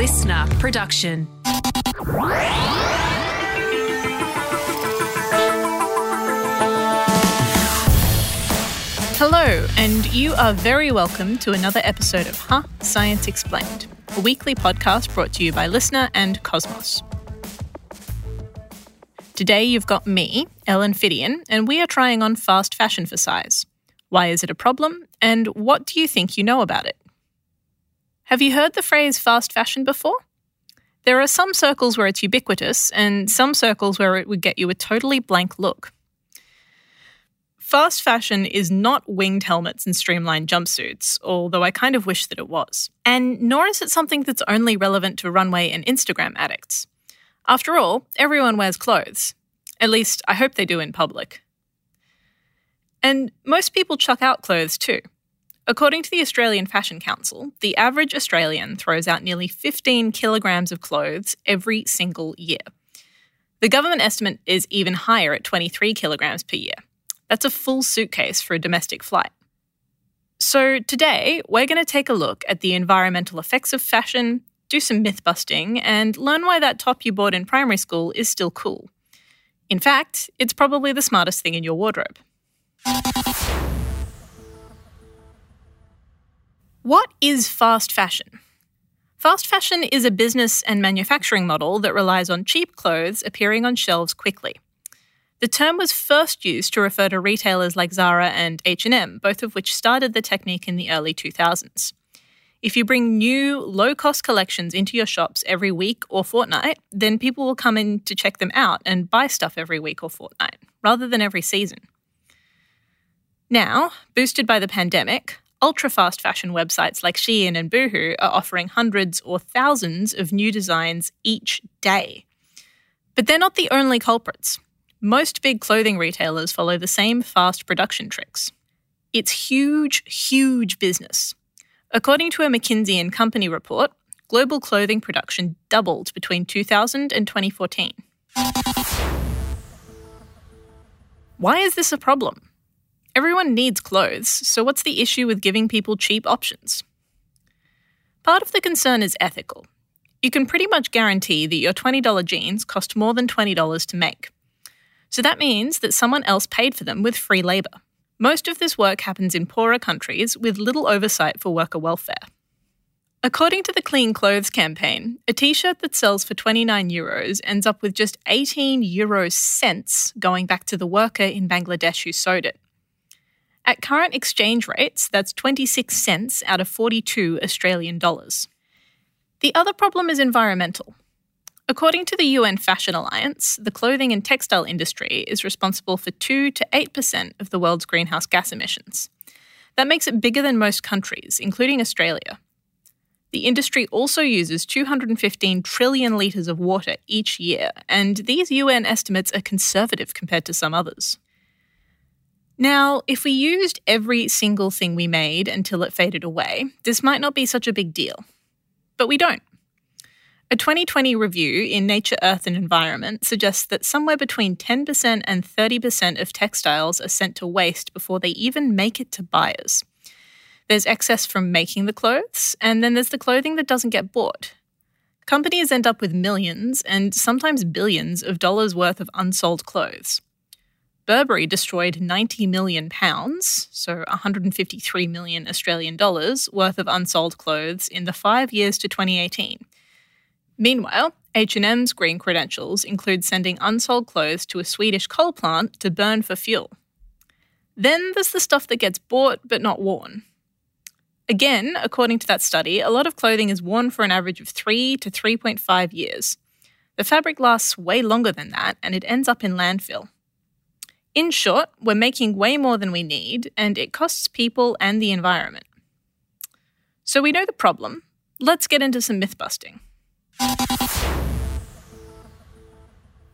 listener production. Hello, and you are very welcome to another episode of Huh? Science Explained, a weekly podcast brought to you by Listener and Cosmos. Today you've got me, Ellen Phiddian, and we are trying on fast fashion for size. Why is it a problem, and what do you think you know about it? Have you heard the phrase fast fashion before? There are some circles where it's ubiquitous, and some circles where it would get you a totally blank look. Fast fashion is not winged helmets and streamlined jumpsuits, although I kind of wish that it was. And nor is it something that's only relevant to runway and Instagram addicts. After all, everyone wears clothes. At least, I hope they do in public. And most people chuck out clothes too. According to the Australian Fashion Council, the average Australian throws out nearly 15 kilograms of clothes every single year. The government estimate is even higher at 23 kilograms per year. That's a full suitcase for a domestic flight. So, today, we're going to take a look at the environmental effects of fashion, do some myth busting, and learn why that top you bought in primary school is still cool. In fact, it's probably the smartest thing in your wardrobe. What is fast fashion? Fast fashion is a business and manufacturing model that relies on cheap clothes appearing on shelves quickly. The term was first used to refer to retailers like Zara and H&M, both of which started the technique in the early 2000s. If you bring new, low-cost collections into your shops every week or fortnight, then people will come in to check them out and buy stuff every week or fortnight, rather than every season. Now, boosted by the pandemic, ultra fast fashion websites like Shein and Boohoo are offering hundreds or thousands of new designs each day. But they're not the only culprits. Most big clothing retailers follow the same fast production tricks. It's huge, huge business. According to a McKinsey and Company report, global clothing production doubled between 2000 and 2014. Why is this a problem? Everyone needs clothes, so what's the issue with giving people cheap options? Part of the concern is ethical. You can pretty much guarantee that your $20 jeans cost more than $20 to make. So that means that someone else paid for them with free labour. Most of this work happens in poorer countries with little oversight for worker welfare. According to the Clean Clothes campaign, a t shirt that sells for 29 euros ends up with just 18 euro cents going back to the worker in Bangladesh who sewed it. At current exchange rates, that's 26 cents out of 42 Australian dollars. The other problem is environmental. According to the UN Fashion Alliance, the clothing and textile industry is responsible for 2 to 8% of the world's greenhouse gas emissions. That makes it bigger than most countries, including Australia. The industry also uses 215 trillion litres of water each year, and these UN estimates are conservative compared to some others. Now, if we used every single thing we made until it faded away, this might not be such a big deal. But we don't. A 2020 review in Nature, Earth and Environment suggests that somewhere between 10% and 30% of textiles are sent to waste before they even make it to buyers. There's excess from making the clothes, and then there's the clothing that doesn't get bought. Companies end up with millions and sometimes billions of dollars worth of unsold clothes. Burberry destroyed 90 million pounds, so 153 million Australian dollars, worth of unsold clothes in the 5 years to 2018. Meanwhile, H&M's green credentials include sending unsold clothes to a Swedish coal plant to burn for fuel. Then there's the stuff that gets bought but not worn. Again, according to that study, a lot of clothing is worn for an average of 3 to 3.5 years. The fabric lasts way longer than that and it ends up in landfill. In short, we're making way more than we need, and it costs people and the environment. So we know the problem. Let's get into some myth busting.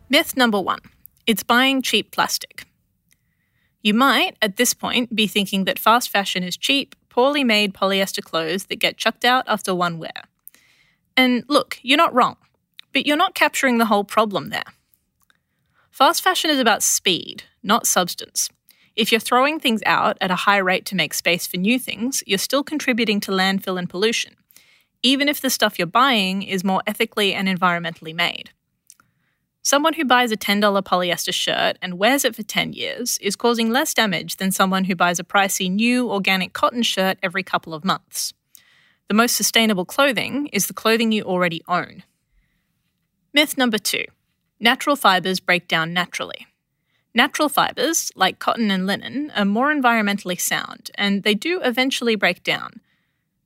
Myth number one it's buying cheap plastic. You might, at this point, be thinking that fast fashion is cheap, poorly made polyester clothes that get chucked out after one wear. And look, you're not wrong, but you're not capturing the whole problem there. Fast fashion is about speed, not substance. If you're throwing things out at a high rate to make space for new things, you're still contributing to landfill and pollution. even if the stuff you're buying is more ethically and environmentally made. Someone who buys a $10 polyester shirt and wears it for 10 years is causing less damage than someone who buys a pricey new organic cotton shirt every couple of months. The most sustainable clothing is the clothing you already own. Myth number two natural fibres break down naturally. Natural fibres, like cotton and linen, are more environmentally sound and they do eventually break down,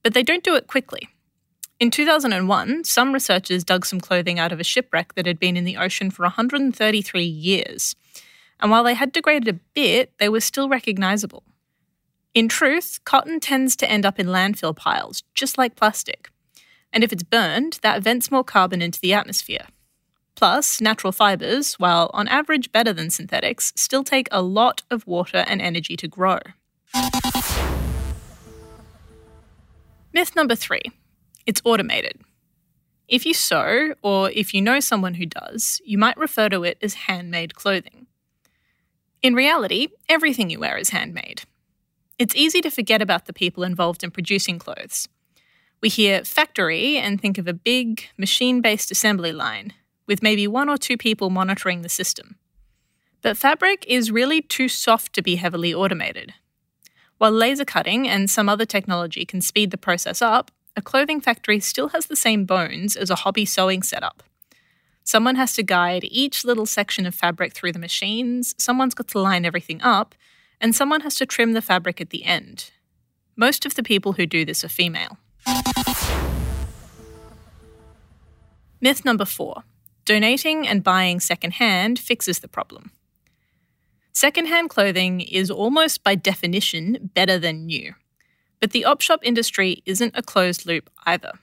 but they don't do it quickly. In 2001, some researchers dug some clothing out of a shipwreck that had been in the ocean for 133 years. And while they had degraded a bit, they were still recognizable. In truth, cotton tends to end up in landfill piles, just like plastic. And if it's burned, that vents more carbon into the atmosphere. Plus, natural fibres, while on average better than synthetics, still take a lot of water and energy to grow. Myth number three it's automated. If you sew, or if you know someone who does, you might refer to it as handmade clothing. In reality, everything you wear is handmade. It's easy to forget about the people involved in producing clothes. We hear factory and think of a big, machine based assembly line, with maybe one or two people monitoring the system. But fabric is really too soft to be heavily automated. While laser cutting and some other technology can speed the process up, a clothing factory still has the same bones as a hobby sewing setup. Someone has to guide each little section of fabric through the machines, someone's got to line everything up, and someone has to trim the fabric at the end. Most of the people who do this are female. Myth number four donating and buying secondhand fixes the problem. Secondhand clothing is almost by definition better than new. But the op shop industry isn't a closed loop either.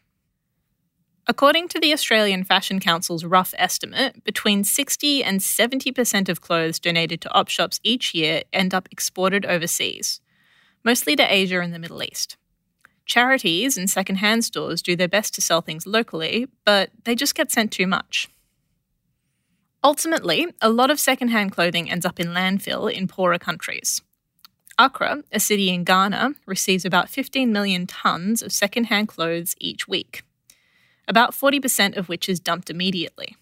According to the Australian Fashion Council's rough estimate, between 60 and 70% of clothes donated to op shops each year end up exported overseas, mostly to Asia and the Middle East. Charities and secondhand stores do their best to sell things locally, but they just get sent too much. Ultimately, a lot of secondhand clothing ends up in landfill in poorer countries. Accra, a city in Ghana, receives about 15 million tonnes of secondhand clothes each week, about 40% of which is dumped immediately.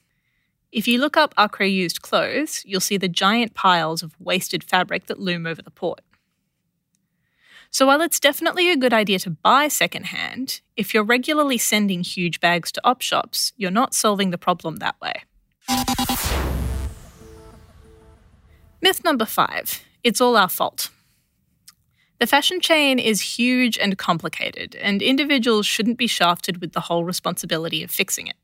If you look up Accra used clothes, you'll see the giant piles of wasted fabric that loom over the port. So while it's definitely a good idea to buy secondhand, if you're regularly sending huge bags to op shops, you're not solving the problem that way. Myth number five it's all our fault. The fashion chain is huge and complicated, and individuals shouldn't be shafted with the whole responsibility of fixing it.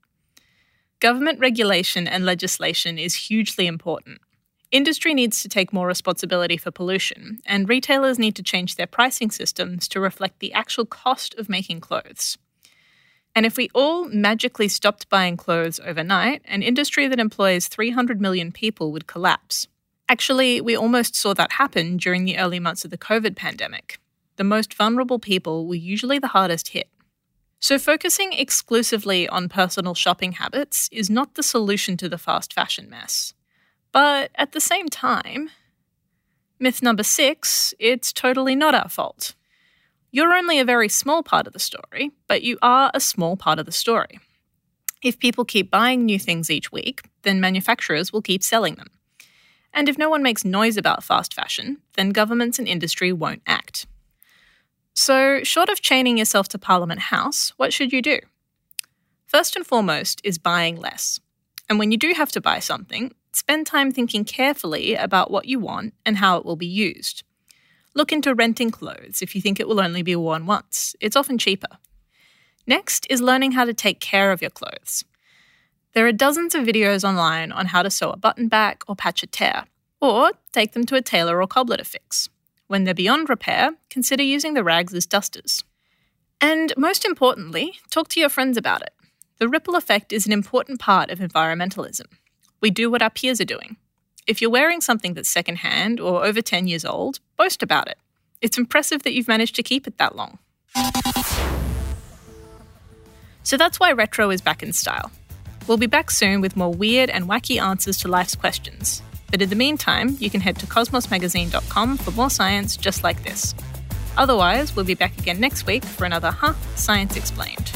Government regulation and legislation is hugely important. Industry needs to take more responsibility for pollution, and retailers need to change their pricing systems to reflect the actual cost of making clothes. And if we all magically stopped buying clothes overnight, an industry that employs 300 million people would collapse. Actually, we almost saw that happen during the early months of the COVID pandemic. The most vulnerable people were usually the hardest hit. So, focusing exclusively on personal shopping habits is not the solution to the fast fashion mess. But at the same time, myth number six it's totally not our fault. You're only a very small part of the story, but you are a small part of the story. If people keep buying new things each week, then manufacturers will keep selling them. And if no one makes noise about fast fashion, then governments and industry won't act. So, short of chaining yourself to Parliament House, what should you do? First and foremost is buying less. And when you do have to buy something, spend time thinking carefully about what you want and how it will be used. Look into renting clothes if you think it will only be worn once, it's often cheaper. Next is learning how to take care of your clothes. There are dozens of videos online on how to sew a button back or patch a tear, or take them to a tailor or cobbler to fix. When they're beyond repair, consider using the rags as dusters. And most importantly, talk to your friends about it. The ripple effect is an important part of environmentalism. We do what our peers are doing. If you're wearing something that's secondhand or over 10 years old, boast about it. It's impressive that you've managed to keep it that long. So that's why retro is back in style. We'll be back soon with more weird and wacky answers to life's questions. But in the meantime, you can head to cosmosmagazine.com for more science just like this. Otherwise, we'll be back again next week for another Huh? Science Explained.